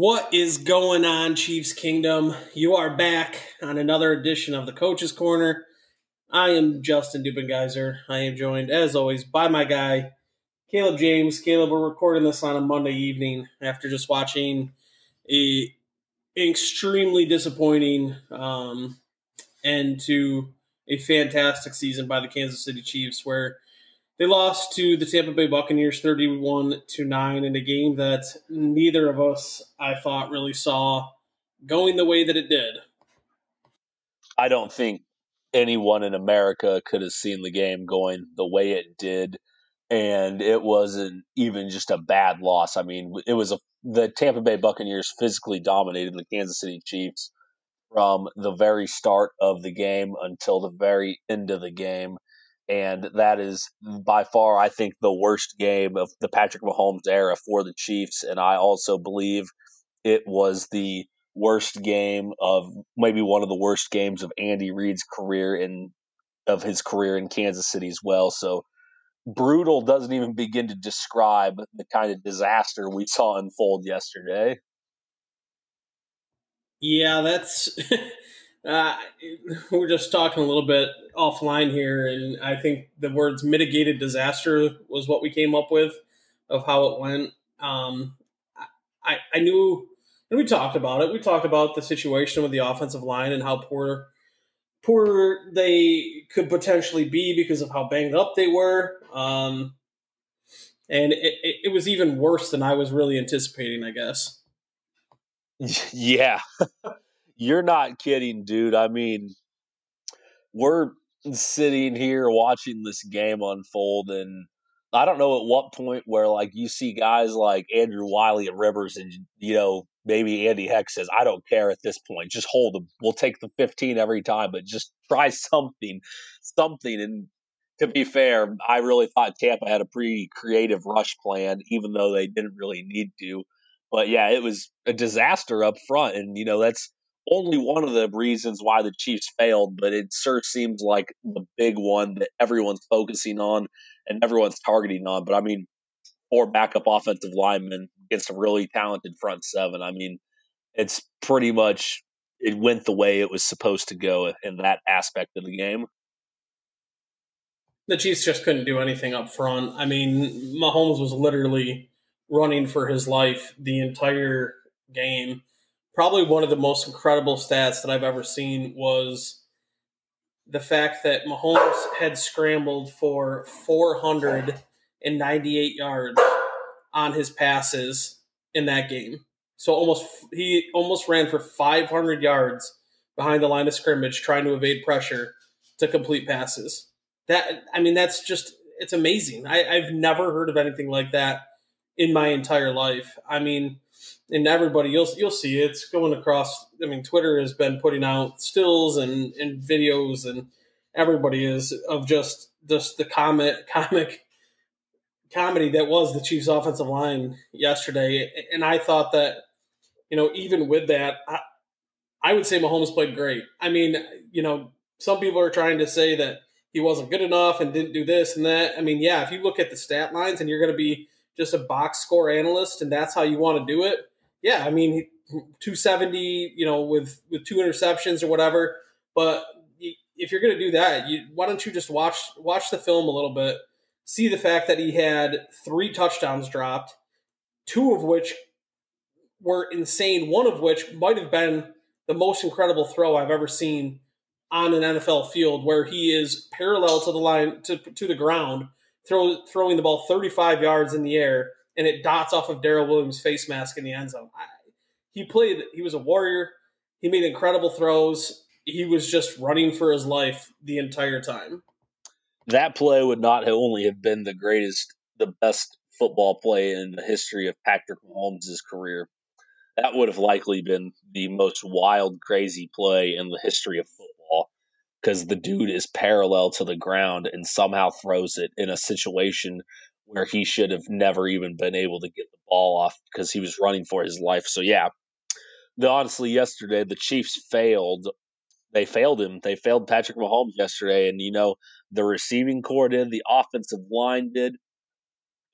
What is going on, Chiefs Kingdom? You are back on another edition of the Coach's Corner. I am Justin Dubengeyser. I am joined, as always, by my guy, Caleb James. Caleb, we're recording this on a Monday evening after just watching a extremely disappointing um, end to a fantastic season by the Kansas City Chiefs, where they lost to the Tampa Bay Buccaneers 31 to 9 in a game that neither of us, I thought, really saw going the way that it did. I don't think anyone in America could have seen the game going the way it did. And it wasn't even just a bad loss. I mean, it was a the Tampa Bay Buccaneers physically dominated the Kansas City Chiefs from the very start of the game until the very end of the game and that is by far, I think, the worst game of the Patrick Mahomes era for the Chiefs. And I also believe it was the worst game of maybe one of the worst games of Andy Reid's career in of his career in Kansas City as well. So brutal doesn't even begin to describe the kind of disaster we saw unfold yesterday. Yeah, that's Uh, we are just talking a little bit offline here, and I think the words mitigated disaster was what we came up with of how it went. Um, I, I knew, and we talked about it. We talked about the situation with the offensive line and how poor poor they could potentially be because of how banged up they were. Um, and it, it, it was even worse than I was really anticipating, I guess. Yeah. You're not kidding, dude. I mean, we're sitting here watching this game unfold, and I don't know at what point where like you see guys like Andrew Wylie and Rivers, and you know maybe Andy Heck says, "I don't care at this point. Just hold them. We'll take the 15 every time, but just try something, something." And to be fair, I really thought Tampa had a pretty creative rush plan, even though they didn't really need to. But yeah, it was a disaster up front, and you know that's only one of the reasons why the Chiefs failed, but it sure seems like the big one that everyone's focusing on and everyone's targeting on. But I mean, four backup offensive linemen against a really talented front seven. I mean, it's pretty much it went the way it was supposed to go in that aspect of the game. The Chiefs just couldn't do anything up front. I mean, Mahomes was literally running for his life the entire game probably one of the most incredible stats that I've ever seen was the fact that Mahomes had scrambled for 498 yards on his passes in that game. So almost he almost ran for 500 yards behind the line of scrimmage trying to evade pressure to complete passes. That I mean that's just it's amazing. I, I've never heard of anything like that in my entire life. I mean, and everybody you'll you'll see it. it's going across. I mean, Twitter has been putting out stills and, and videos, and everybody is of just just the comic comic comedy that was the Chiefs' offensive line yesterday. And I thought that you know even with that, I, I would say Mahomes played great. I mean, you know, some people are trying to say that he wasn't good enough and didn't do this and that. I mean, yeah, if you look at the stat lines and you're going to be just a box score analyst and that's how you want to do it, yeah, I mean, 270, you know, with with two interceptions or whatever. But if you're going to do that, you, why don't you just watch watch the film a little bit, see the fact that he had three touchdowns dropped, two of which were insane. One of which might have been the most incredible throw I've ever seen on an NFL field, where he is parallel to the line to to the ground, throw, throwing the ball 35 yards in the air and it dots off of Darrel Williams' face mask in the end zone. I, he played. He was a warrior. He made incredible throws. He was just running for his life the entire time. That play would not have only have been the greatest, the best football play in the history of Patrick Mahomes' career. That would have likely been the most wild, crazy play in the history of football because the dude is parallel to the ground and somehow throws it in a situation where he should have never even been able to get the ball off because he was running for his life. So yeah, the, honestly, yesterday the Chiefs failed. They failed him. They failed Patrick Mahomes yesterday, and you know the receiving corps did, the offensive line did.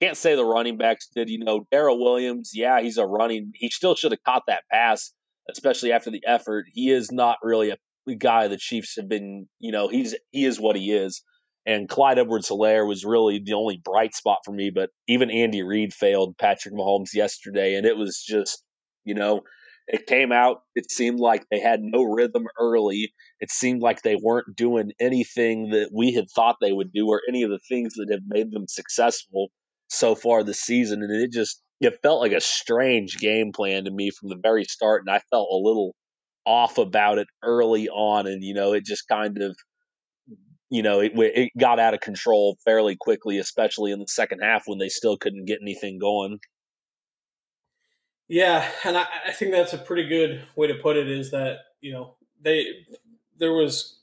can't say the running backs did. You know, Darrel Williams, yeah, he's a running. He still should have caught that pass, especially after the effort. He is not really a guy the Chiefs have been. You know, he's he is what he is. And Clyde Edwards Helaire was really the only bright spot for me. But even Andy Reid failed Patrick Mahomes yesterday. And it was just, you know, it came out, it seemed like they had no rhythm early. It seemed like they weren't doing anything that we had thought they would do or any of the things that have made them successful so far this season. And it just, it felt like a strange game plan to me from the very start. And I felt a little off about it early on. And, you know, it just kind of, you know, it, it got out of control fairly quickly, especially in the second half when they still couldn't get anything going. Yeah, and I, I think that's a pretty good way to put it. Is that you know they there was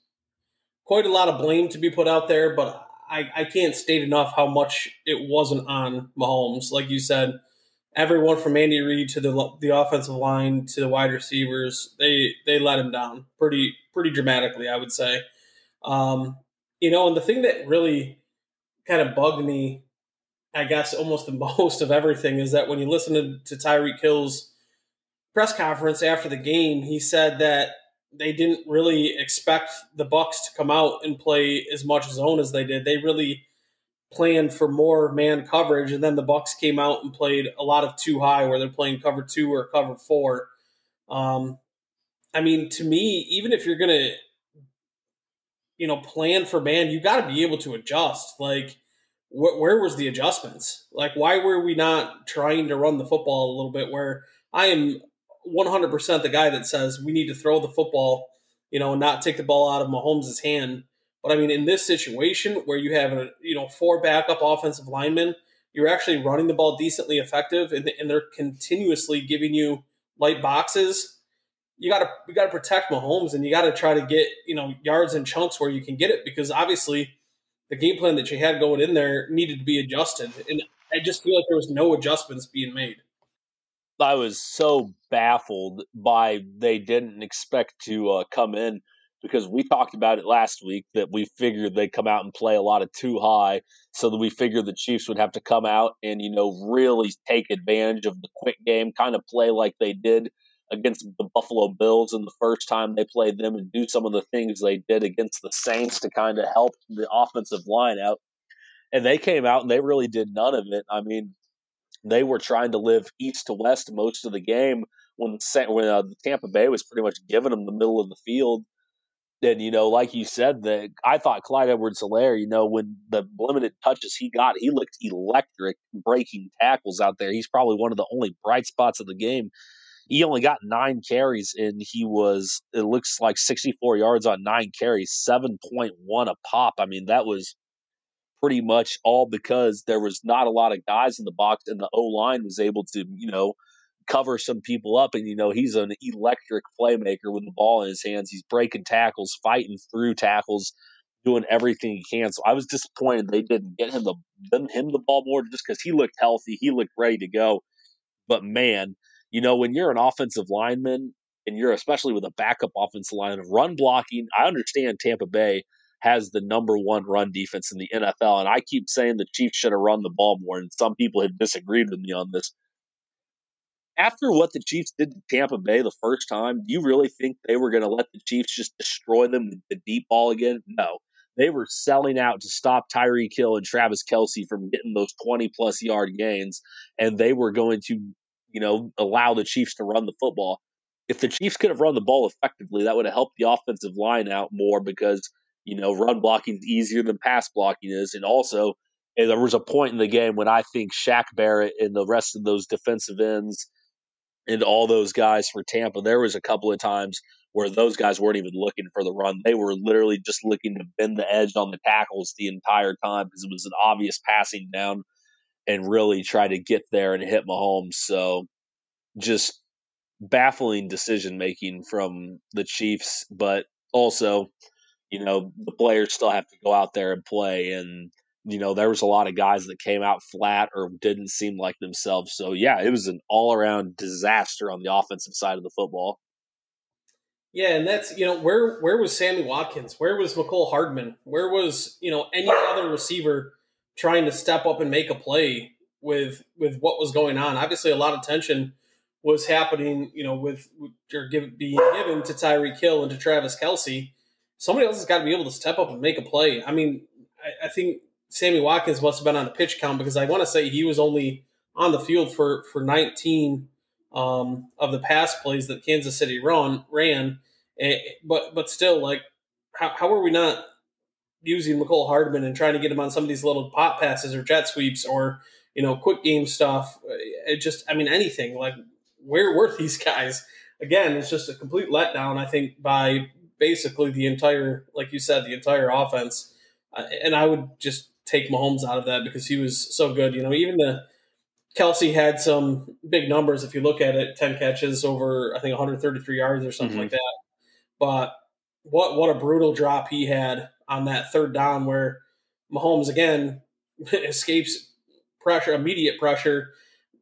quite a lot of blame to be put out there, but I, I can't state enough how much it wasn't on Mahomes. Like you said, everyone from Andy Reid to the the offensive line to the wide receivers, they they let him down pretty pretty dramatically, I would say. Um, you know, and the thing that really kind of bugged me, I guess, almost the most of everything is that when you listen to, to Tyreek Hill's press conference after the game, he said that they didn't really expect the Bucks to come out and play as much zone as they did. They really planned for more man coverage, and then the Bucks came out and played a lot of two high, where they're playing cover two or cover four. Um, I mean, to me, even if you're gonna you know, plan for man, you got to be able to adjust. Like, wh- where was the adjustments? Like, why were we not trying to run the football a little bit? Where I am 100% the guy that says we need to throw the football, you know, and not take the ball out of Mahomes' hand. But I mean, in this situation where you have a, you know, four backup offensive linemen, you're actually running the ball decently effective, and, and they're continuously giving you light boxes you got to you got to protect Mahomes and you got to try to get you know yards and chunks where you can get it because obviously the game plan that you had going in there needed to be adjusted and I just feel like there was no adjustments being made. I was so baffled by they didn't expect to uh, come in because we talked about it last week that we figured they'd come out and play a lot of two high so that we figured the Chiefs would have to come out and you know really take advantage of the quick game kind of play like they did against the Buffalo Bills in the first time they played them and do some of the things they did against the Saints to kind of help the offensive line out. And they came out and they really did none of it. I mean, they were trying to live east to west most of the game when when uh, Tampa Bay was pretty much giving them the middle of the field. And you know, like you said, that I thought Clyde Edwards-Helaire, you know, when the limited touches he got, he looked electric breaking tackles out there. He's probably one of the only bright spots of the game he only got nine carries and he was it looks like 64 yards on nine carries 7.1 a pop. I mean that was pretty much all because there was not a lot of guys in the box and the o line was able to you know cover some people up and you know he's an electric playmaker with the ball in his hands. He's breaking tackles fighting through tackles doing everything he can. So i was disappointed they didn't get him the him the ball more just because he looked healthy he looked ready to go. But man you know, when you're an offensive lineman and you're especially with a backup offensive line of run blocking, I understand Tampa Bay has the number one run defense in the NFL. And I keep saying the Chiefs should have run the ball more, and some people have disagreed with me on this. After what the Chiefs did to Tampa Bay the first time, do you really think they were going to let the Chiefs just destroy them with the deep ball again? No. They were selling out to stop Tyreek Hill and Travis Kelce from getting those 20 plus yard gains, and they were going to you know, allow the Chiefs to run the football. If the Chiefs could have run the ball effectively, that would have helped the offensive line out more because, you know, run blocking is easier than pass blocking is. And also, and there was a point in the game when I think Shaq Barrett and the rest of those defensive ends and all those guys for Tampa, there was a couple of times where those guys weren't even looking for the run. They were literally just looking to bend the edge on the tackles the entire time because it was an obvious passing down and really try to get there and hit Mahomes. So just baffling decision making from the Chiefs, but also, you know, the players still have to go out there and play. And, you know, there was a lot of guys that came out flat or didn't seem like themselves. So, yeah, it was an all around disaster on the offensive side of the football. Yeah, and that's you know where where was Sammy Watkins? Where was Mecole Hardman? Where was you know any other receiver trying to step up and make a play with with what was going on. Obviously, a lot of tension was happening, you know, with, with or give, being given to Tyreek Hill and to Travis Kelce. Somebody else has got to be able to step up and make a play. I mean, I, I think Sammy Watkins must have been on the pitch count because I want to say he was only on the field for for 19 um, of the pass plays that Kansas City run ran. Eh, but but still, like, how, how are we not using Mecole Hardman and trying to get him on some of these little pop passes or jet sweeps or you know quick game stuff? It just, I mean, anything. Like, where were these guys? Again, it's just a complete letdown. I think by basically the entire, like you said, the entire offense. Uh, and I would just take Mahomes out of that because he was so good. You know, even the Kelce had some big numbers if you look at it 10 catches over, I think, 133 yards or something mm-hmm. like that. But what what a brutal drop he had on that third down where Mahomes again escapes pressure, immediate pressure,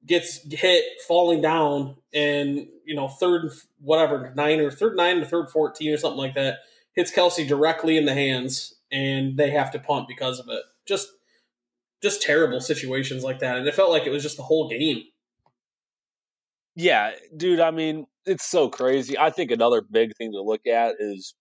gets hit falling down, and you know third whatever nine or third nine or third fourteen or something like that hits Kelce directly in the hands, and they have to punt because of it. Just just terrible situations like that. And it felt like it was just the whole game. Yeah, dude, I mean, it's so crazy. I think another big thing to look at is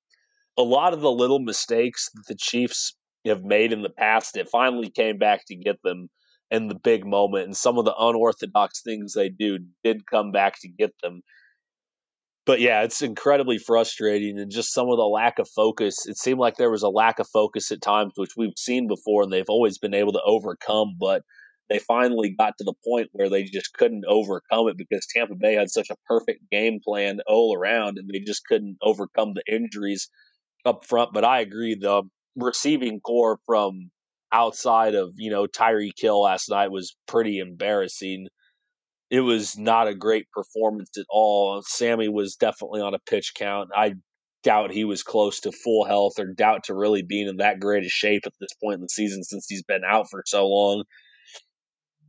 a lot of the little mistakes that the Chiefs have made in the past, it finally came back to get them in the big moment. And some of the unorthodox things they do did come back to get them but yeah, it's incredibly frustrating and just some of the lack of focus. It seemed like there was a lack of focus at times, which we've seen before, and they've always been able to overcome. But they finally got to the point where they just couldn't overcome it because Tampa Bay had such a perfect game plan all around, and they just couldn't overcome the injuries up front. But I agree, the receiving corps from outside of you know Tyreek Hill last night was pretty embarrassing it was not a great performance at all. Sammy was definitely on a pitch count. I doubt he was close to full health or doubt to really being in that great a shape at this point in the season since he's been out for so long.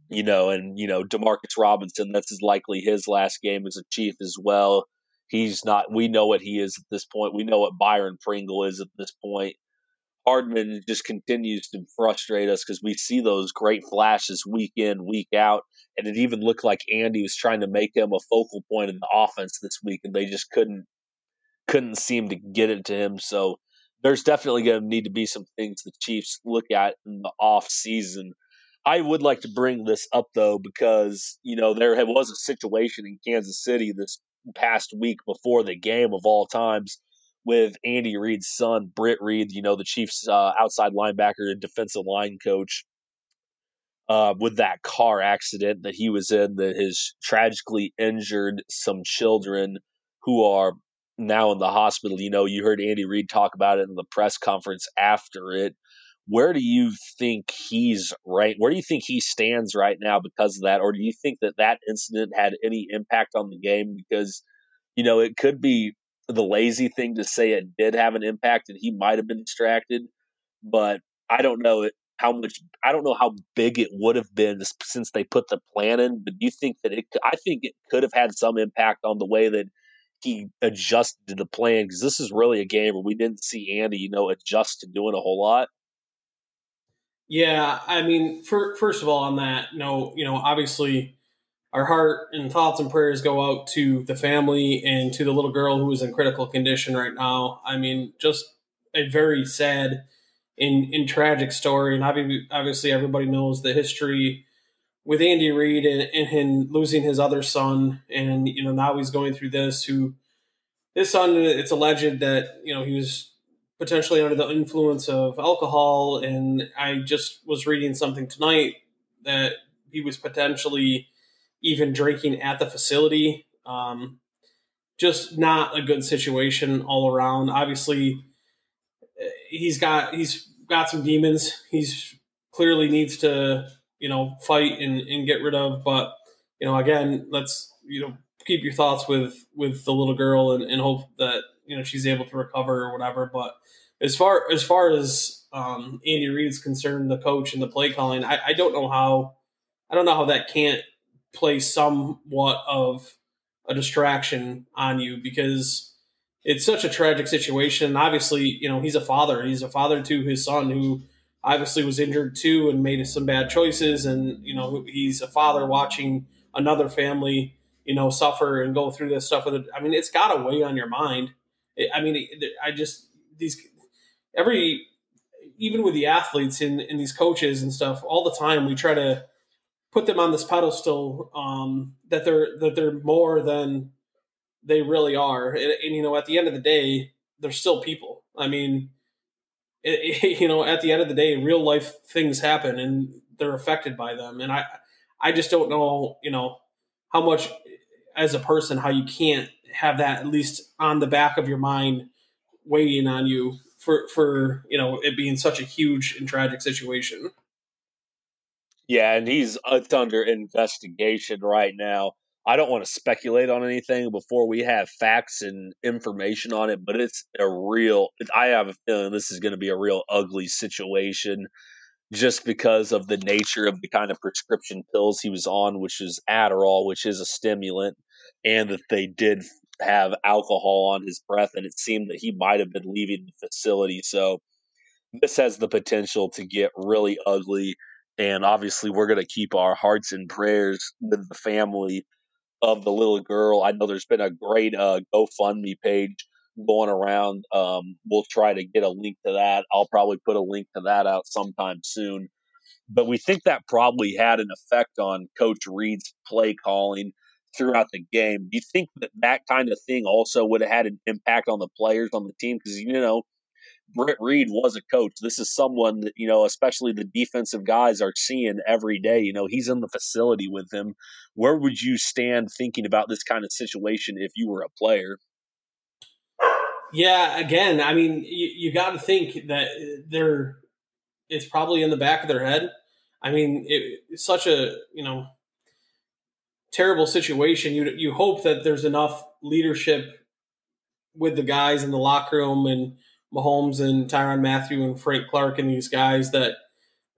You know, and you know, Demarcus Robinson, that's likely his last game as a chief as well. He's not we know what he is at this point. We know what Byron Pringle is at this point. Hardman just continues to frustrate us because we see those great flashes week in, week out. And it even looked like Andy was trying to make him a focal point in the offense this week, and they just couldn't couldn't seem to get it to him. So there's definitely going to need to be some things the Chiefs look at in the off season. I would like to bring this up though because you know there was a situation in Kansas City this past week before the game of all times with Andy Reid's son, Britt Reid, you know, the Chiefs' uh, outside linebacker and defensive line coach, uh, with that car accident that he was in that has tragically injured some children who are now in the hospital. You know, you heard Andy Reid talk about it in the press conference after it. Where do you think he's right? Where do you think he stands right now because of that? Or do you think that that incident had any impact on the game? Because, you know, it could be the lazy thing to say it did have an impact and he might have been distracted, but I don't know it how much I don't know how big it would have been since they put the plan in. But do you think that it? I think it could have had some impact on the way that he adjusted to the plan because this is really a game where we didn't see Andy, you know, adjust to doing a whole lot. Yeah, I mean, for, first of all, on that, no, you know, obviously our heart and thoughts and prayers go out to the family and to the little girl who is in critical condition right now. I mean, just a very sad and, and tragic story. And obviously, everybody knows the history with Andy Reid and, and him losing his other son. And, you know, now he's going through this. Who his son, it's alleged that, you know, he was potentially under the influence of alcohol. And I just was reading something tonight that he was potentially even drinking at the facility. Um, just not a good situation all around. Obviously, he's got he's got some demons. He's clearly needs to you know fight and, and get rid of. But you know, again, let's you know keep your thoughts with with the little girl and, and hope that you know she's able to recover or whatever. But as far as far as um, Andy Reid's concerned, the coach and the play calling, I, I don't know how I don't know how that can't place somewhat of a distraction on you because it's such a tragic situation. Obviously, you know, he's a father. He's a father to his son who obviously was injured too and made some bad choices. And, you know, he's a father watching another family, you know, suffer and go through this stuff with it. I mean, it's got to weigh on your mind. I mean, I just, these, every, even with the athletes and, and these coaches and stuff, all the time we try to put them on this pedestal um, that they're that they're more than they really are. And, and, you know, at the end of the day, they're still people. I mean, it, it, you know, at the end of the day, real life things happen and they're affected by them. And I, I just don't know, you know, how much as a person, how you can't have that at least on the back of your mind weighing on you for, for, you know, it being such a huge and tragic situation. Yeah, and he's under investigation right now. I don't want to speculate on anything before we have facts and information on it, but it's a real. I have a feeling this is going to be a real ugly situation, just because of the nature of the kind of prescription pills he was on, which is Adderall, which is a stimulant, and that they did have alcohol on his breath, and it seemed that he might have been leaving the facility. So this has the potential to get really ugly. And obviously, we're going to keep our hearts and prayers with the family of the little girl. I know there's been a great uh, GoFundMe page going around. Um, we'll try to get a link to that. I'll probably put a link to that out sometime soon. But we think that probably had an effect on Coach Reid's play calling throughout the game. Do you think that that kind of thing also would have had an impact on the players on the team? Because, you know, Britt Reid was a coach. This is someone that, you know, especially the defensive guys are seeing every day. You know, he's in the facility with them. Where would you stand thinking about this kind of situation if you were a player? Yeah, again, I mean, you, you got to think that uh, they're, it's probably in the back of their head. I mean, it, it's such a, you know, terrible situation. You, you hope that there's enough leadership with the guys in the locker room and, Mahomes and Tyrann Mathieu and Frank Clark and these guys that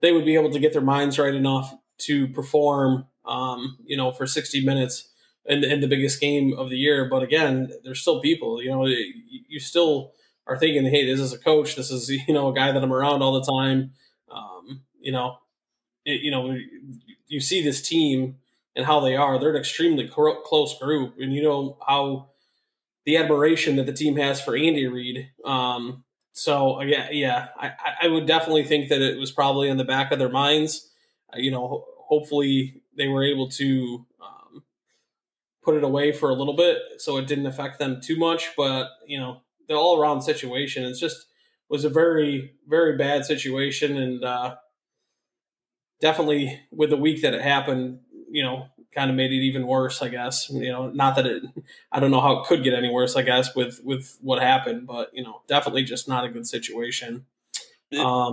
they would be able to get their minds right enough to perform, um, you know, for 60 minutes in, in the biggest game of the year. But again, there's still people, you know, you still are thinking, hey, this is a coach. This is, you know, a guy that I'm around all the time. Um, you know, it, you know, you see this team and how they are. They're an extremely close group, and you know how the admiration that the team has for Andy Reid. Um, so yeah, yeah, I, I would definitely think that it was probably in the back of their minds. Uh, you know, hopefully they were able to um, put it away for a little bit so it didn't affect them too much. But you know, the all around situation it's just was a very very bad situation and uh, definitely with the week that it happened, you know, kind of made it even worse, I guess. You know, not that it, I don't know how it could get any worse, I guess, with with what happened, but you know, definitely just not a good situation. Um,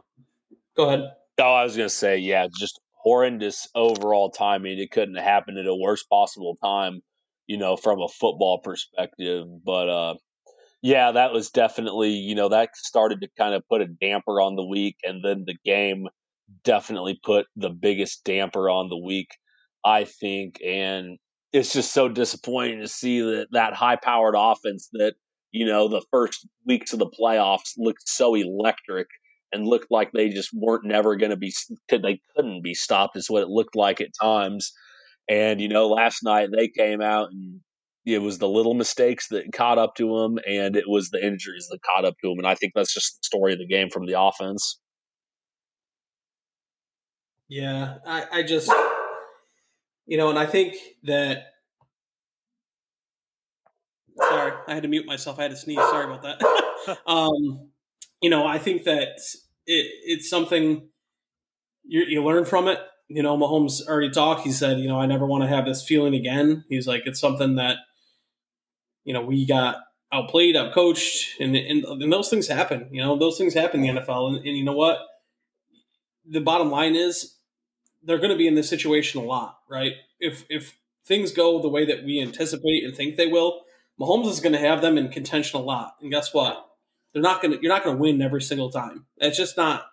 go ahead. Oh, I was gonna say, yeah, just horrendous overall timing. It couldn't have happened at a worst possible time, you know, from a football perspective. But uh, yeah, that was definitely, you know, that started to kind of put a damper on the week, and then the game definitely put the biggest damper on the week I think, and it's just so disappointing to see that that high powered offense that you know the first weeks of the playoffs looked so electric and looked like they just weren't never going to be they couldn't be stopped is what it looked like at times. And you know last night they came out and it was the little mistakes that caught up to them and it was the injuries that caught up to them and i think that's just the story of the game from the offense. Yeah i, I just you know, and I think that. Sorry, I had to mute myself. I had to sneeze. Sorry about that. um, you know, I think that it, it's something you, you learn from it. You know, Mahomes already talked. He said, you know, I never want to have this feeling again. He's like, it's something that, you know, we got outplayed, outcoached, and, and, and those things happen. You know, those things happen in the NFL. And, and you know what? The bottom line is they're going to be in this situation a lot, right? If if things go the way that we anticipate and think they will, Mahomes is going to have them in contention a lot. And guess what? They're not going to. You're not going to win every single time. That's just not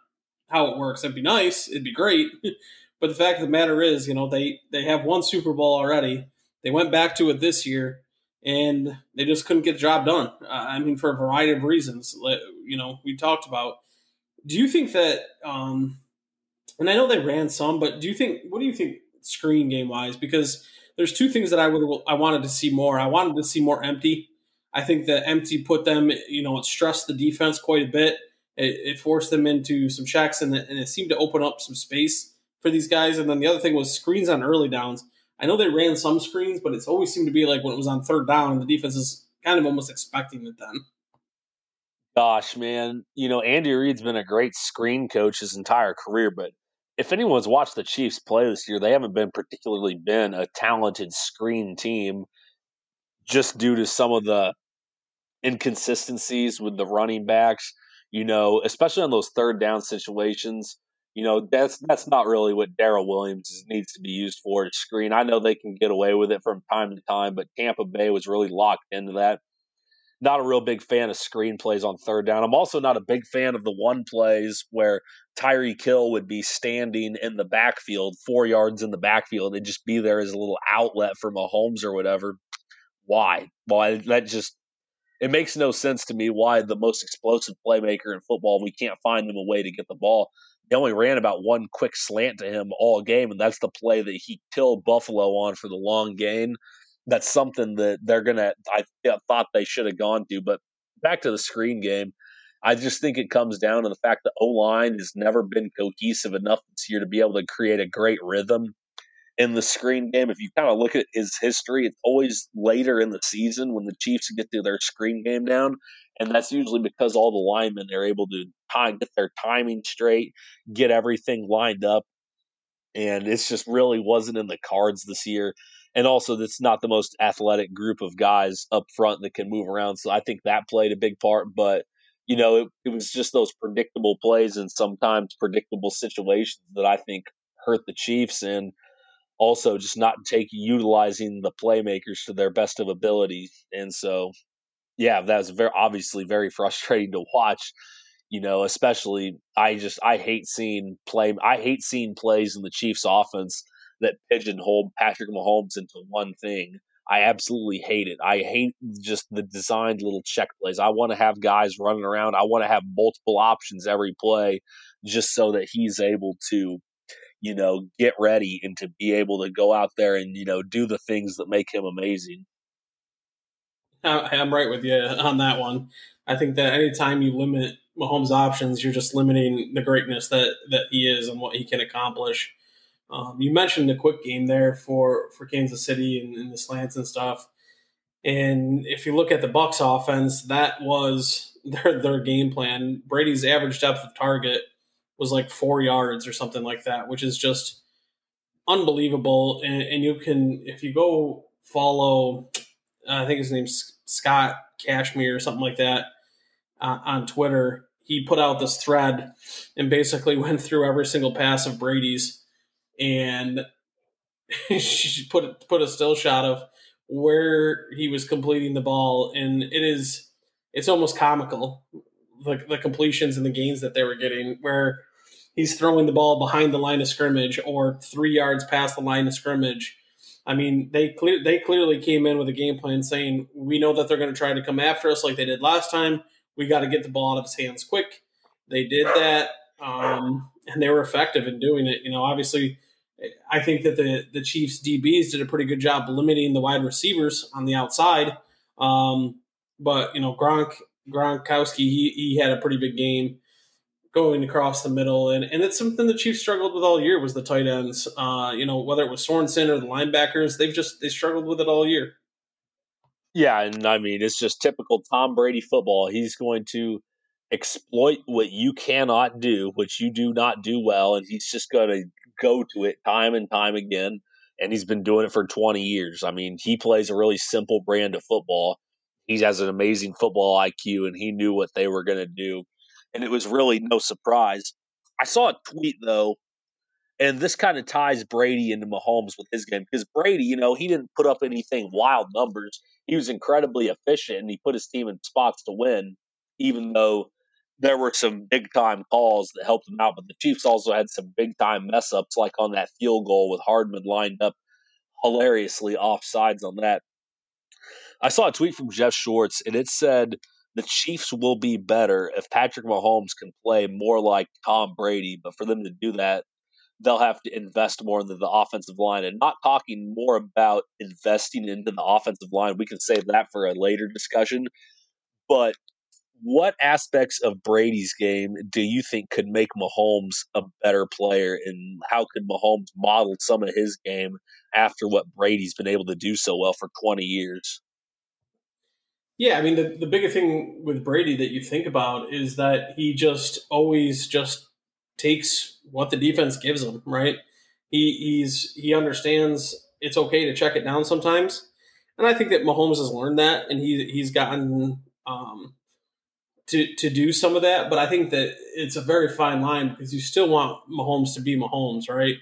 how it works. It'd be nice. It'd be great. but the fact of the matter is, you know, they they have one Super Bowl already. They went back to it this year, and they just couldn't get the job done. Uh, I mean, for a variety of reasons. You know, we talked about do you think that? Um, and I know they ran some, but do you think? What do you think screen game wise? Because there's two things that I would I wanted to see more. I wanted to see more empty. I think the empty put them, you know, it stressed the defense quite a bit. It, it forced them into some checks, and, and it seemed to open up some space for these guys. And then the other thing was screens on early downs. I know they ran some screens, but it's always seemed to be like when it was on third down, the defense is kind of almost expecting it then. Gosh, man, you know Andy Reid's been a great screen coach his entire career, but if anyone's watched the Chiefs play this year, they haven't been particularly been a talented screen team, just due to some of the inconsistencies with the running backs. You know, especially on those third down situations you know that's that's not really what Darrel Williams needs to be used for to screen. I know they can get away with it from time to time, but Tampa Bay was really locked into that. Not a real big fan of screen plays on third down. I'm also not a big fan of the one plays where Tyreek Hill would be standing in the backfield, four yards in the backfield, and just be there as a little outlet for Mahomes or whatever. Why? Why that just it makes no sense to me why the most explosive playmaker in football we can't find him a way to get the ball they only ran about one quick slant to him all game, and that's the play that he killed Buffalo on for the long gain. That's something that they're gonna. I thought they should have gone to, but back to the screen game. I just think it comes down to the fact that O line has never been cohesive enough this year to be able to create a great rhythm in the screen game. If you kind of look at his history, it's always later in the season when the Chiefs get to their screen game down and that's usually because all the linemen are able to time, get their timing straight, get everything lined up, and it's just really wasn't in the cards this year. And also, that's not the most athletic group of guys up front that can move around, so I think that played a big part. But you know, it, it was just those predictable plays and sometimes predictable situations that I think hurt the Chiefs and also just not take utilizing the playmakers to their best of ability. And so yeah, that was very obviously very frustrating to watch. You know, especially I just I hate seeing play. I hate seeing plays in the Chiefs' offense that pigeonhole Patrick Mahomes into one thing. I absolutely hate it. I hate just the designed little check plays. I want to have guys running around. I want to have multiple options every play just so that he's able to, you know, get ready and to be able to go out there and, you know, do the things that make him amazing. I'm right with you on that one. I think that anytime you limit Mahomes' options, you're just limiting the greatness that that he is and what he can accomplish. Um, you mentioned the quick game there for for Kansas City and, and, the slants and stuff. And if you look at the Bucks offense, that was their their game plan. Brady's average depth of target was like four yards or something like that, which is just unbelievable. And, and you can if you go follow I think his name's Scott Cashmere or something like that uh, on Twitter. He put out this thread and basically went through every single pass of Brady's and she put put a still shot of where he was completing the ball, and it is it's almost comical the, the completions and the gains that they were getting where he's throwing the ball behind the line of scrimmage or three yards past the line of scrimmage I mean, they clear they clearly came in with a game plan saying we know that they're going to try to come after us like they did last time. We got to get the ball out of his hands quick. They did that, um, and they were effective in doing it. You know, obviously, I think that the the Chiefs DBs did a pretty good job limiting the wide receivers on the outside. Um, but you know, Gronk Gronkowski he he had a pretty big game going across the middle, and and it's something the Chiefs struggled with all year was the tight ends. Uh, you know, whether it was Sorensen or the linebackers, they've just they struggled with it all year. Yeah, and I mean it's just typical Tom Brady football. He's going to exploit what you cannot do, which you do not do well, and he's just going to go to it time and time again. And he's been doing it for 20 years. I mean, he plays a really simple brand of football. He has an amazing football IQ, and he knew what they were going to do and it was really no surprise. I saw a tweet though, and this kind of ties Brady into Mahomes with his game because Brady, you know, he didn't put up anything wild numbers. He was incredibly efficient and he put his team in spots to win, even though there were some big time calls that helped them out. But the Chiefs also had some big time mess ups, like on that field goal with Hardman lined up hilariously offsides on that. I saw a tweet from Jeff Schwartz, and it said the Chiefs will be better if Patrick Mahomes can play more like Tom Brady. But for them to do that, they'll have to invest more into the offensive line. And not talking more about investing into the offensive line, we can save that for a later discussion. But what aspects of Brady's game do you think could make Mahomes a better player, and how could Mahomes model some of his game after what Brady's been able to do so well for 20 years? Yeah, I mean the, the bigger thing with Brady that you think about is that he just always just takes what the defense gives him, right? He he's he understands it's okay to check it down sometimes. And I think that Mahomes has learned that and he he's gotten um, to to do some of that, but I think that it's a very fine line because you still want Mahomes to be Mahomes, right?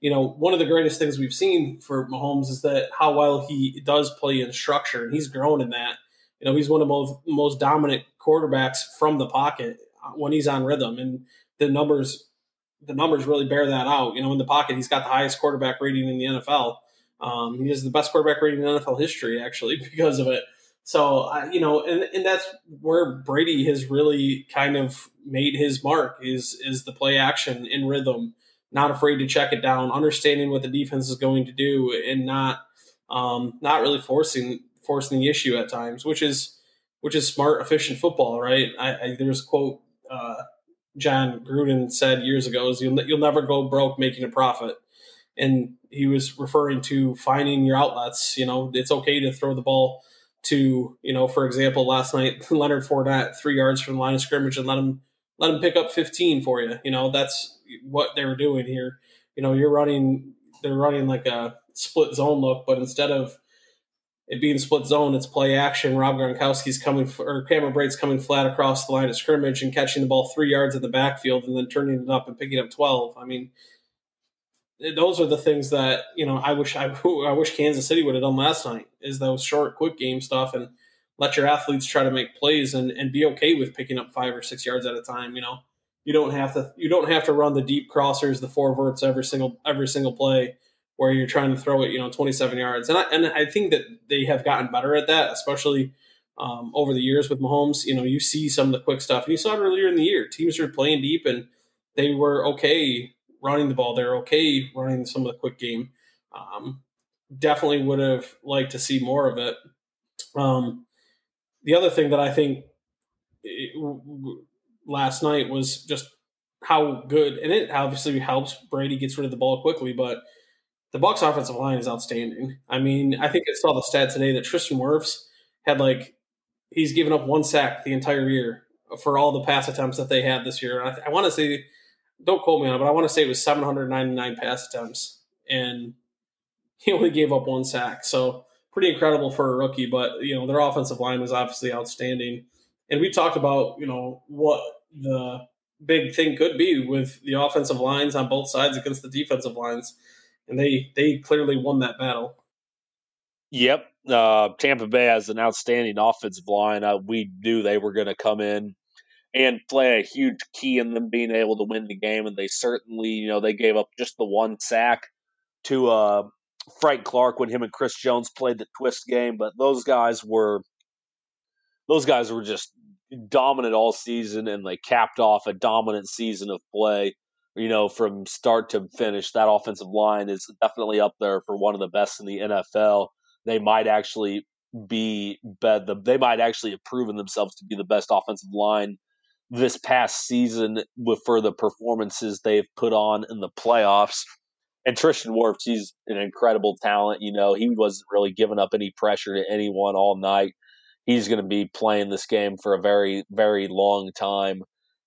You know, one of the greatest things we've seen for Mahomes is that how well he does play in structure, and he's grown in that. You know, he's one of the most, dominant quarterbacks from the pocket when he's on rhythm, and the numbers the numbers really bear that out. You know, in the pocket, he's got the highest quarterback rating in the NFL. Um, he has the best quarterback rating in NFL history, actually, because of it. So, you know, and, and that's where Brady has really kind of made his mark is is the play action in rhythm, not afraid to check it down, understanding what the defense is going to do, and not um, not really forcing forcing the issue at times, which is which is smart, efficient football, right? I, I there was a quote uh, Jon Gruden said years ago is you'll you'll never go broke making a profit, and he was referring to finding your outlets. You know, it's okay to throw the ball to you know, for example, last night Leonard Fournette three yards from the line of scrimmage and let him let him pick up 15 for you. You know, that's what they were doing here. You know, you're running they're running like a split zone look, but instead of it being split zone, it's play action. Rob Gronkowski's coming or Cameron Brate's coming flat across the line of scrimmage and catching the ball three yards in the backfield and then turning it up and picking up 12. I mean, those are the things that you know I wish I, I wish Kansas City would have done last night is those short quick game stuff and let your athletes try to make plays and, and be okay with picking up five or six yards at a time you know? You don't have to you don't have to run the deep crossers the four verts every single every single play where you're trying to throw it you know 27 yards. And I, and I think that they have gotten better at that especially um, over the years with Mahomes. You know you see some of the quick stuff. And you saw it earlier in the year. Teams are playing deep and they were okay running the ball. They're okay running some of the quick game. Um, definitely would have liked to see more of it. Um, the other thing that I think it, last night was just how good, and it obviously helps Brady gets rid of the ball quickly, but the Bucks' offensive line is outstanding. I mean, I think I saw the stat today that Tristan Wirfs had like he's given up one sack the entire year for all the pass attempts that they had this year. I, I want to say don't quote me on it, but I want to say it was 799 pass attempts, and he only gave up one sack. So pretty incredible for a rookie. But you know their offensive line was obviously outstanding, and we talked about you know what the big thing could be with the offensive lines on both sides against the defensive lines, and they they clearly won that battle. Yep, uh, Tampa Bay has an outstanding offensive line. Uh, we knew they were going to come in and play a huge key in them being able to win the game. And they certainly, you know, they gave up just the one sack to uh, Frank Clark when him and Chris Jones played the twist game. But those guys were those guys were just dominant all season, and they capped off a dominant season of play. You know, from start to finish, that offensive line is definitely up there for one of the best in the NFL. They might actually be, bed. they might actually have proven themselves to be the best offensive line this past season with for the performances they've put on in the playoffs. And Tristan Wirfs, he's an incredible talent. You know, he wasn't really giving up any pressure to anyone all night. He's going to be playing this game for a very, very long time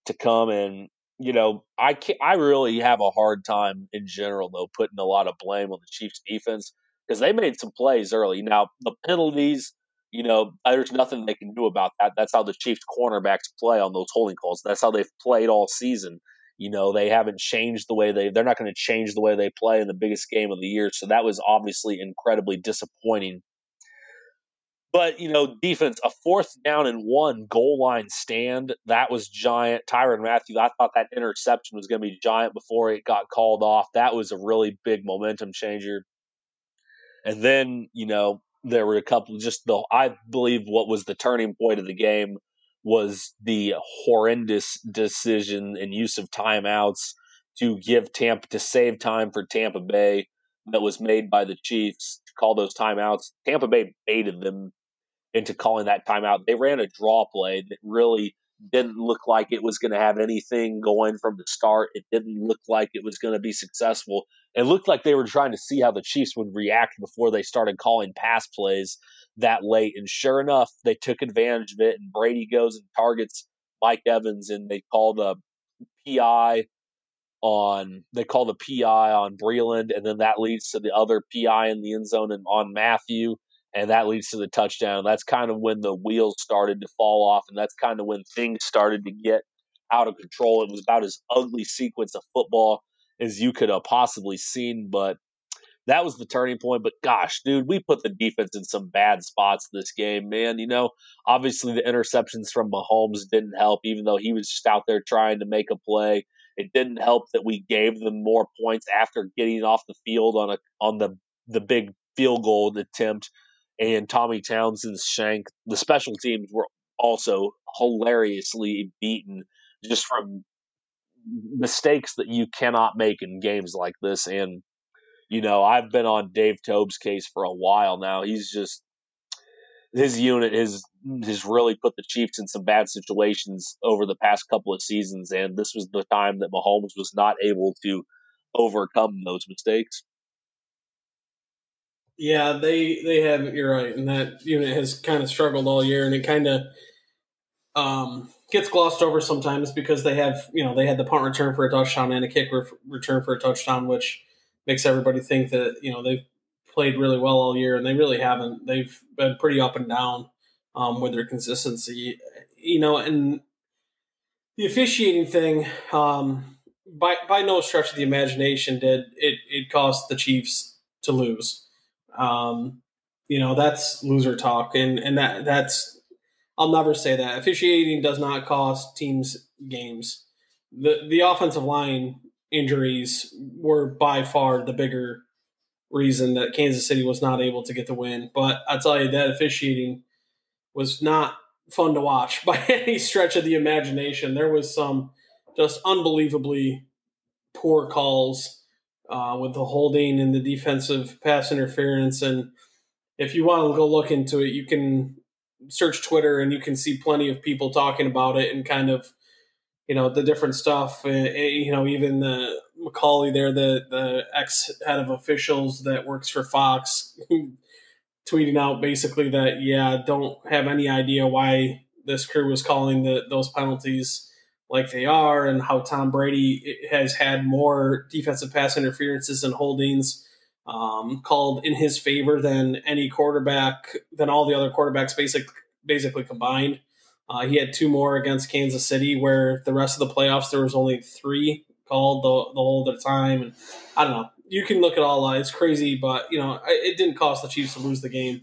to come. And you know, I can I really have a hard time in general though putting a lot of blame on the Chiefs defense because they made some plays early. Now the penalties you know, there's nothing they can do about that. That's how the Chiefs cornerbacks play on those holding calls. That's how they've played all season. You know, they haven't changed the way they they're not going to change the way they play in the biggest game of the year. So that was obviously incredibly disappointing. But, you know, defense, a fourth down and one goal line stand, that was giant. Tyrann Mathieu, I thought that interception was going to be giant before it got called off. That was a really big momentum changer. And then, you know, there were a couple just the I believe what was the turning point of the game was the horrendous decision and use of timeouts to give Tampa to save time for Tampa Bay that was made by the Chiefs to call those timeouts. Tampa Bay baited them into calling that timeout. They ran a draw play that really didn't look like it was going to have anything going from the start. It didn't look like it was going to be successful. It looked like they were trying to see how the Chiefs would react before they started calling pass plays that late. And sure enough, they took advantage of it. And Brady goes and targets Mike Evans, and they call the PI on they call the PI on Breeland, and then that leads to the other PI in the end zone and on Mathieu, and that leads to the touchdown. That's kind of when the wheels started to fall off, and that's kind of when things started to get out of control. It was about as ugly sequence of football as you could have possibly seen, but that was the turning point. But gosh, dude, we put the defense in some bad spots this game, man. You know, obviously the interceptions from Mahomes didn't help, even though he was just out there trying to make a play. It didn't help that we gave them more points after getting off the field on a on the the big field goal attempt and Tommy Townsend's shank. The special teams were also hilariously beaten just from mistakes that you cannot make in games like this. And you know, I've been on Dave Toub's case for a while now. He's just his unit has has really put the Chiefs in some bad situations over the past couple of seasons, and this was the time that Mahomes was not able to overcome those mistakes. Yeah, they they have. You're right, and that unit has kind of struggled all year, and it kind of um, gets glossed over sometimes because they have you know they had the punt return for a touchdown and a kick re- return for a touchdown, which makes everybody think that you know they've played really well all year, and they really haven't. They've been pretty up and down um, with their consistency. You know, and the officiating thing, um, by by no stretch of the imagination, did it it cost the Chiefs to lose. Um, you know, that's loser talk, and and that that's I'll never say that officiating does not cost teams games. The the offensive line injuries were by far the bigger reason that Kansas City was not able to get the win. But I tell you that officiating was not fun to watch by any stretch of the imagination. There was some just unbelievably poor calls uh, with the holding and the defensive pass interference. And if you want to go look into it, you can search Twitter and you can see plenty of people talking about it and kind of you know the different stuff. Uh, you know, even the McAulay there, the the ex head of officials that works for Fox, tweeting out basically that yeah, don't have any idea why this crew was calling the, those penalties like they are, and how Tom Brady has had more defensive pass interferences and holdings um, called in his favor than any quarterback than all the other quarterbacks basic basically combined. Uh, he had two more against Kansas City, where the rest of the playoffs there was only three called the, the whole the time. And I don't know. You can look at all. Uh, it's crazy, but you know it didn't cost the Chiefs to lose the game.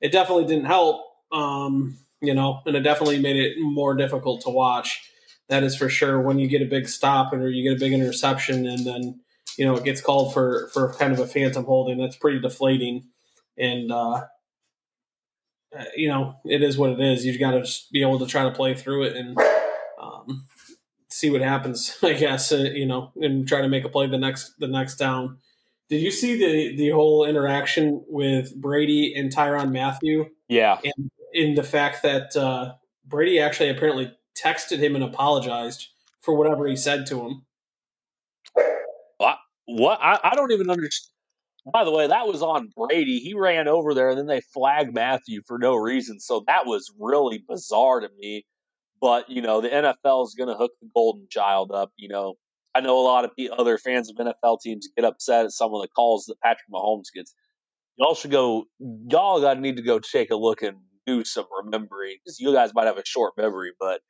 It definitely didn't help. Um, you know, and it definitely made it more difficult to watch. That is for sure. When you get a big stop or you get a big interception, and then you know it gets called for for kind of a phantom holding, that's pretty deflating. And uh, uh, you know, it is what it is. You've got to be able to try to play through it and um, see what happens. I guess uh, you know, and try to make a play the next the next down. Did you see the the whole interaction with Brady and Tyrann Mathieu? Yeah, and in the fact that uh, Brady actually apparently texted him and apologized for whatever he said to him. What? What? I, I don't even understand. By the way, that was on Brady. He ran over there and then they flagged Mathieu for no reason. So that was really bizarre to me. But, you know, the NFL is going to hook the golden child up. You know, I know a lot of the other fans of NFL teams get upset at some of the calls that Patrick Mahomes gets. Y'all should go, y'all got to need to go take a look and do some remembering because you guys might have a short memory, but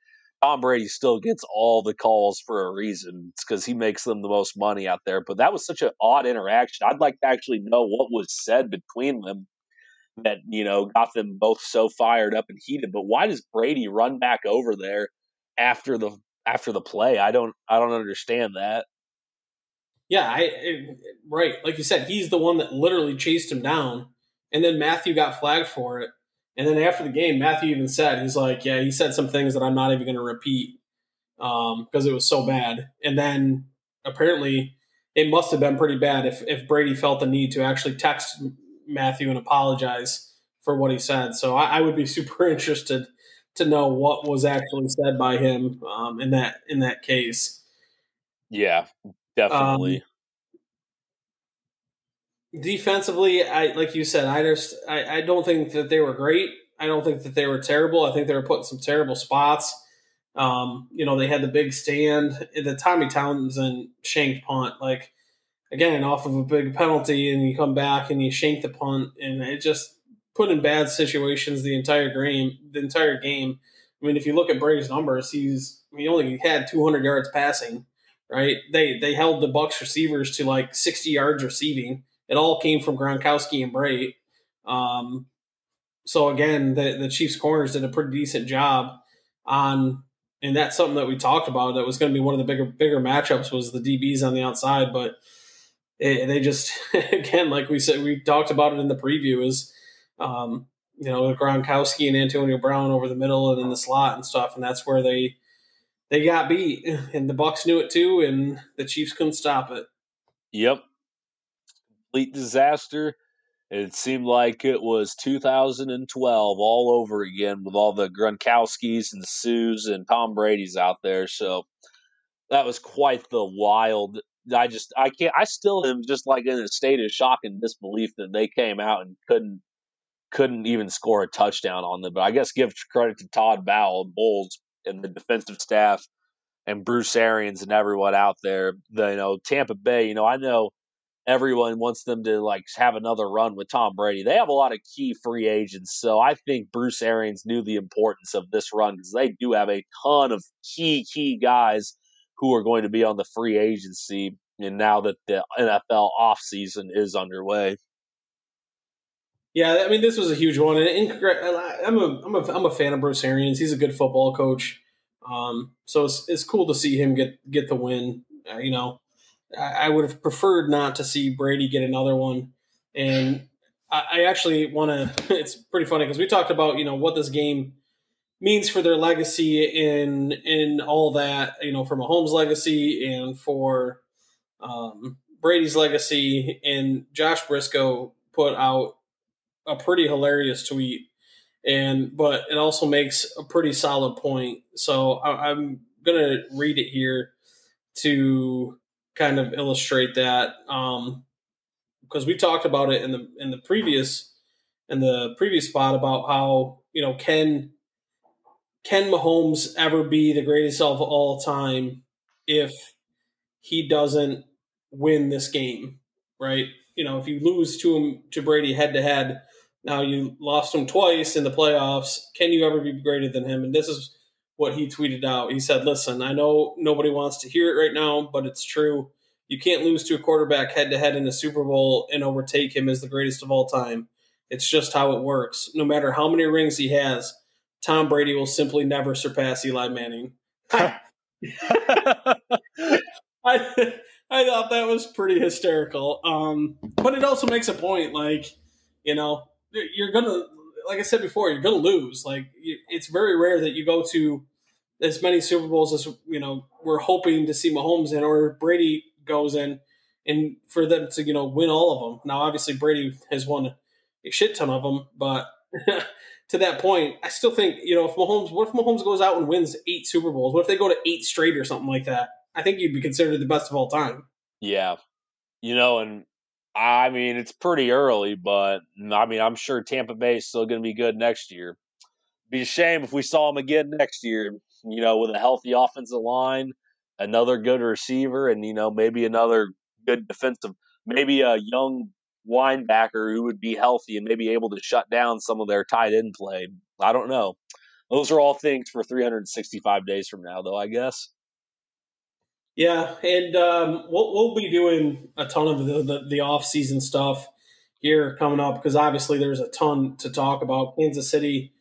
Tom Brady still gets all the calls for a reason. It's because he makes them the most money out there. But that was such an odd interaction. I'd like to actually know what was said between them that, you know, got them both so fired up and heated. But why does Brady run back over there after the after the play? I don't I don't understand that. Yeah, I it, right. Like you said, he's the one that literally chased him down, and then Mathieu got flagged for it. And then after the game, Mathieu even said, he's like, yeah, he said some things that I'm not even going to repeat because um, it was so bad. And then apparently it must have been pretty bad if, if Brady felt the need to actually text Mathieu and apologize for what he said. So I, I would be super interested to know what was actually said by him um, in that in that case. Yeah, definitely. Um, defensively, I like you said, I just I, I don't think that they were great. I don't think that they were terrible. I think they were put in some terrible spots. Um, you know, they had the big stand, the Tommy Townsend shanked punt, like again, off of a big penalty, and you come back and you shank the punt, and it just put in bad situations the entire game. The entire game. I mean, if you look at Brady's numbers, he's he only had 200 yards passing. Right? They they held the Bucks receivers to like 60 yards receiving. It all came from Gronkowski and Brate. Um, so again, the the Chiefs corners did a pretty decent job on, and that's something that we talked about. That was going to be one of the bigger bigger matchups was the DBs on the outside, but it, they just again, like we said, we talked about it in the preview is um, you know, Gronkowski and Antonio Brown over the middle and in the slot and stuff, and that's where they they got beat, and the Bucks knew it too, and the Chiefs couldn't stop it. Yep, complete disaster. It seemed like it was 2012 all over again with all the Gronkowskis and the Sues and Tom Brady's out there. So that was quite the wild. I just I can't. I still am just like in a state of shock and disbelief that they came out and couldn't couldn't even score a touchdown on them. But I guess give credit to Todd Bowles, Bulls, and the defensive staff, and Bruce Arians and everyone out there. The, you know, Tampa Bay. You know, I know everyone wants them to like have another run with Tom Brady. They have a lot of key free agents, so I think Bruce Arians knew the importance of this run because they do have a ton of key key guys who are going to be on the free agency. And now that the NFL offseason is underway. Yeah, I mean, this was a huge one, and, I'm a I'm a I'm a fan of Bruce Arians. He's a good football coach, um, so it's it's cool to see him get get the win. Uh, you know, I, I, would have preferred not to see Brady get another one, and I, I actually want to. It's pretty funny because we talked about you know what this game means for their legacy in in all that you know for Mahomes' legacy and for um, Brady's legacy, and Josh Briscoe put out a pretty hilarious tweet, and but it also makes a pretty solid point. So I, I'm gonna read it here to kind of illustrate that um, because we talked about it in the in the previous in the previous spot about how you know can can Mahomes ever be the greatest of all time if he doesn't win this game, right? You know, if you lose to him to Brady head to head, now you lost him twice in the playoffs. Can you ever be greater than him? And this is what he tweeted out. He said, "Listen, I know nobody wants to hear it right now, but it's true. You can't lose to a quarterback head to head in a Super Bowl and overtake him as the greatest of all time. It's just how it works. No matter how many rings he has, Tom Brady will simply never surpass Eli Manning." I, I thought that was pretty hysterical. Um, but it also makes a point, like you know, you're gonna like I said before, you're gonna lose. Like it's very rare that you go to as many Super Bowls as you know we're hoping to see Mahomes in or Brady goes in, and for them to you know win all of them. Now, obviously, Brady has won a shit ton of them, but to that point, I still think you know if Mahomes, what if Mahomes goes out and wins eight Super Bowls? What if they go to eight straight or something like that? I think you'd be considered the best of all time. Yeah, you know, and I mean, it's pretty early, but mm, I mean, I'm sure Tampa Bay is still going to be good next year. Be a shame if we saw them again next year. You know, with a healthy offensive line, another good receiver, and you know maybe another good defensive, maybe a young linebacker who would be healthy and maybe able to shut down some of their tight end play. I don't know. Those are all things for 365 days from now, though. I guess. Yeah, and um, we'll we'll be doing a ton of the, the, the off season stuff here coming up because obviously there's a ton to talk about. Kansas City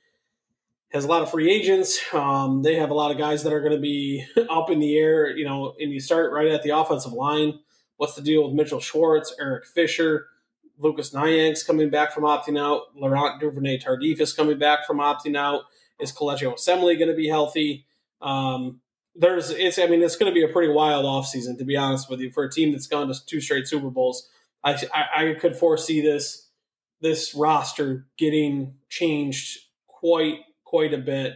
has a lot of free agents. Um, they have a lot of guys that are going to be up in the air. You know, and you start right at the offensive line. What's the deal with Mitchell Schwartz, Eric Fisher? Lucas Niang's coming back from opting out. Laurent Duvernay Tardif is coming back from opting out. Is Kelechi Osemele going to be healthy? Um, there's it's I mean it's going to be a pretty wild offseason to be honest with you for a team that's gone to two straight Super Bowls. I, I, I could foresee this this roster getting changed quite quite a bit.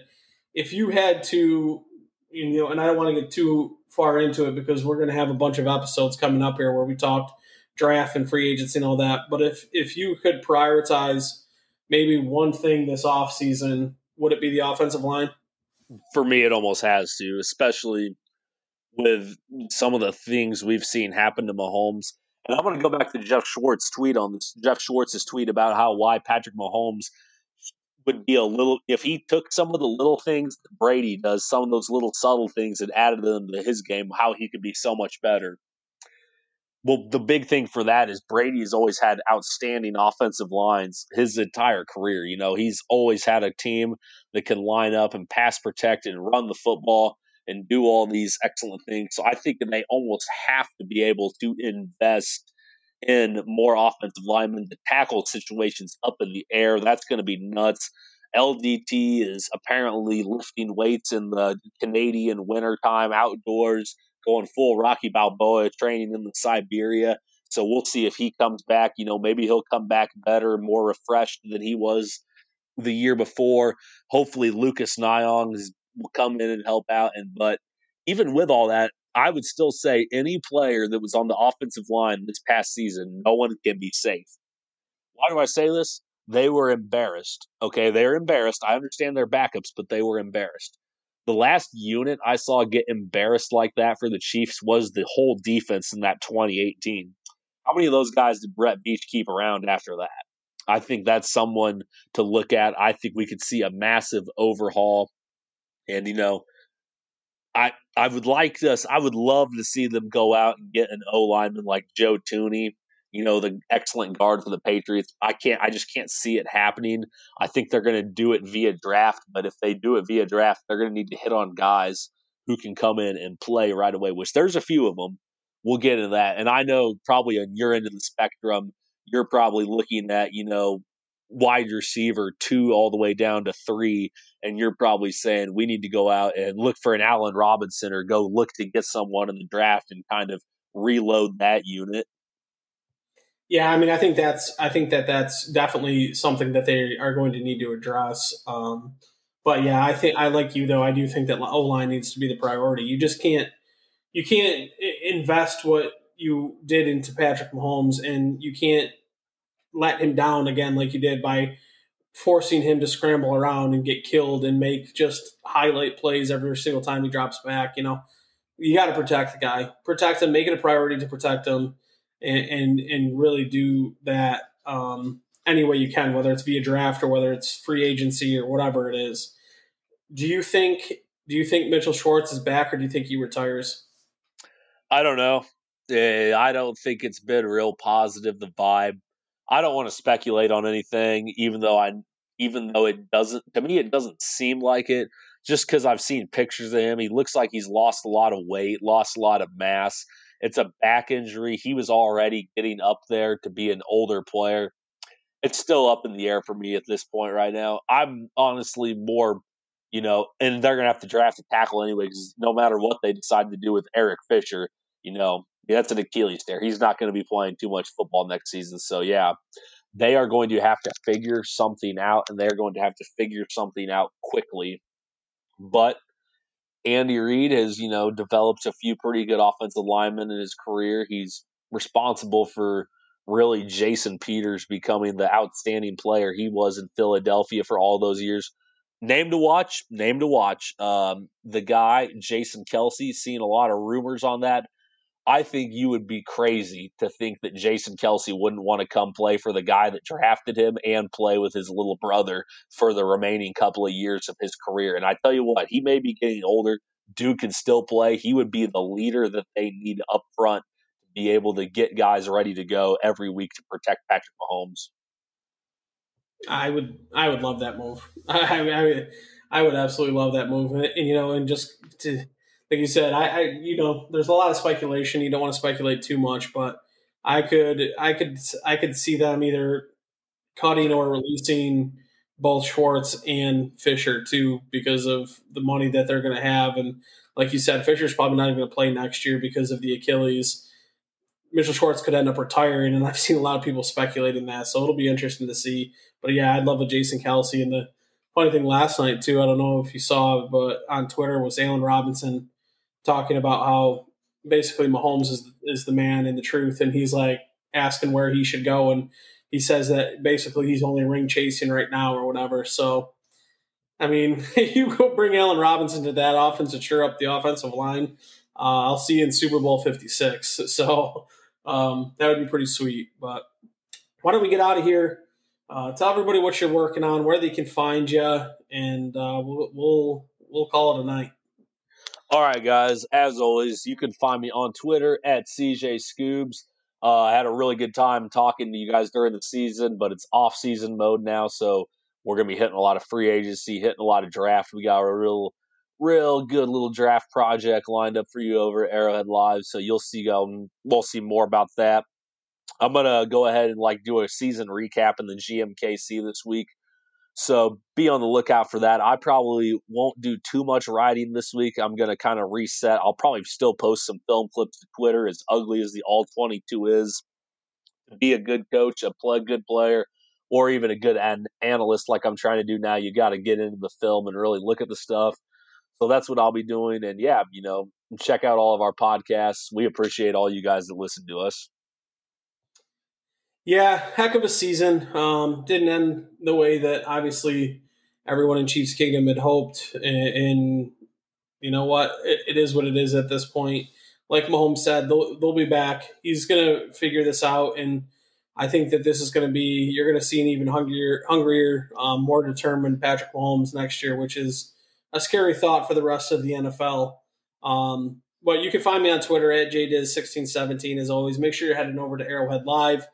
If you had to, you know, and I don't want to get too far into it because we're going to have a bunch of episodes coming up here where we talked draft and free agency and all that. But if if you could prioritize maybe one thing this offseason, would it be the offensive line? For me, it almost has to, especially with some of the things we've seen happen to Mahomes. And I'm going to go back to Geoff Schwartz tweet on this. Geoff Schwartz's tweet about how why Patrick Mahomes would be a little if he took some of the little things that Brady does, some of those little subtle things and added them to his game, how he could be so much better. Well, the big thing for that is Brady has always had outstanding offensive lines his entire career. You know, he's always had a team that can line up and pass protect and run the football and do all these excellent things. So I think that they almost have to be able to invest in more offensive linemen. The tackle situations up in the air, that's going to be nuts. LDT is apparently lifting weights in the Canadian wintertime outdoors, going full Rocky Balboa training in the Siberia. So we'll see if he comes back. You know, maybe he'll come back better, more refreshed than he was the year before. Hopefully, Lucas Niang will come in and help out. And but even with all that, I would still say any player that was on the offensive line this past season, no one can be safe. Why do I say this? They were embarrassed. Okay, they're embarrassed. I understand their backups, but they were embarrassed. The last unit I saw get embarrassed like that for the Chiefs was the whole defense in that 2018. How many of those guys did Brett Veach keep around after that? I think that's someone to look at. I think we could see a massive overhaul. And, you know, I I would like this. I would love to see them go out and get an O lineman like Joe Thuney. You know, the excellent guard for the Patriots. I can't. I just can't see it happening. I think they're going to do it via draft. But if they do it via draft, they're going to need to hit on guys who can come in and play right away. Which there's a few of them. We'll get into that. And I know probably on your end of the spectrum, you're probably looking at you know wide receiver two all the way down to three, and you're probably saying we need to go out and look for an Allen Robinson or go look to get someone in the draft and kind of reload that unit. Yeah, I mean, I think that's I think that that's definitely something that they are going to need to address. Um, but yeah, I think I like you though. I do think that O line needs to be the priority. You just can't you can't invest what you did into Patrick Mahomes, and you can't let him down again like you did by forcing him to scramble around and get killed and make just highlight plays every single time he drops back. You know, you got to protect the guy, protect him, make it a priority to protect him, and and, and really do that um, any way you can, whether it's via draft or whether it's free agency or whatever it is. Do you think? Do you think Mitchell Schwartz is back, or do you think he retires? I don't know. I don't think it's been real positive the vibe I don't want to speculate on anything, even though I, even though it doesn't to me, it doesn't seem like it. Just because I've seen pictures of him, he looks like he's lost a lot of weight, lost a lot of mass. It's a back injury. He was already getting up there to be an older player. It's still up in the air for me at this point right now. I'm honestly more, you know, and they're gonna have to draft a tackle anyway because no matter what they decide to do with Eric Fisher, you know, that's an Achilles tear. He's not going to be playing too much football next season. So yeah, they are going to have to figure something out, and they're going to have to figure something out quickly. But Andy Reid has, you know, developed a few pretty good offensive linemen in his career. He's responsible for really Jason Peters becoming the outstanding player he was in Philadelphia for all those years. Name to watch, name to watch. Um, the guy, Jason Kelce, seen a lot of rumors on that I think you would be crazy to think that Jason Kelce wouldn't want to come play for the guy that drafted him and play with his little brother for the remaining couple of years of his career. And I tell you what, he may be getting older. Dude can still play. He would be the leader that they need up front to be able to get guys ready to go every week to protect Patrick Mahomes. I would, I would love that move. I, I, I would absolutely love that move, and, and you know, and just to like you said, I, I, you know, there's a lot of speculation. You don't want to speculate too much, but I could I could I could see them either cutting or releasing both Schwartz and Fisher too because of the money that they're going to have and like you said Fisher's probably not even going to play next year because of the Achilles. Mitchell Schwartz could end up retiring and I've seen a lot of people speculating that so it'll be interesting to see. But yeah, I'd love a Jason Kelce and the funny thing last night too, I don't know if you saw but on Twitter was Allen Robinson talking about how basically Mahomes is is the man and the truth, and he's like asking where he should go, and he says that basically he's only ring chasing right now or whatever. So, I mean, you go bring Allen Robinson to that offense to cheer up the offensive line. Uh, I'll see you in Super Bowl Fifty Six. So um, that would be pretty sweet. But why don't we get out of here? Uh, tell everybody what you're working on, where they can find you, and uh, we'll, we'll we'll call it a night. All right, guys. As always, you can find me on Twitter at CJ Scoobs. Uh, I had a really good time talking to you guys during the season, but it's off season mode now, so we're gonna be hitting a lot of free agency, hitting a lot of draft. We got a real, real good little draft project lined up for you over Arrowhead Live, so you'll see. Um, we'll see more about that. I'm gonna go ahead and like do a season recap in the GMKC this week. So be on the lookout for that. I probably won't do too much writing this week. I'm going to kind of reset. I'll probably still post some film clips to Twitter, as ugly as the All 22 is. Be a good coach, a play, good player, or even a good an- analyst like I'm trying to do now. You got to get into the film and really look at the stuff. So that's what I'll be doing. And yeah, you know, check out all of our podcasts. We appreciate all you guys that listen to us. Yeah, heck of a season. Um, didn't end the way that obviously everyone in Chiefs Kingdom had hoped. And, and you know what? It, it is what it is at this point. Like Mahomes said, they'll, they'll be back. He's going to figure this out. And I think that this is going to be, you're going to see an even hungrier, hungrier um, more determined Patrick Mahomes next year, which is a scary thought for the rest of the NFL. Um, but you can find me on Twitter at jdiz1617 as always. Make sure you're heading over to Arrowhead Live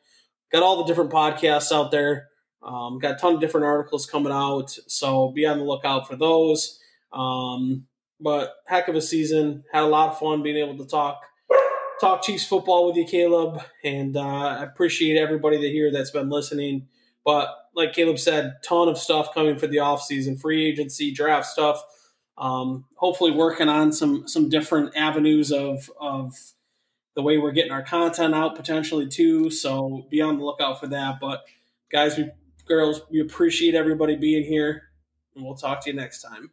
got all the different podcasts out there. Um, got a ton of different articles coming out, so be on the lookout for those. Um, but heck of a season. Had a lot of fun being able to talk talk Chiefs football with you, Caleb, and uh, I appreciate everybody that here that's been listening. But like Caleb said, ton of stuff coming for the offseason, free agency, draft stuff. Um, hopefully, working on some some different avenues of of the way we're getting our content out potentially too. So be on the lookout for that. But guys, we girls, we appreciate everybody being here, and we'll talk to you next time.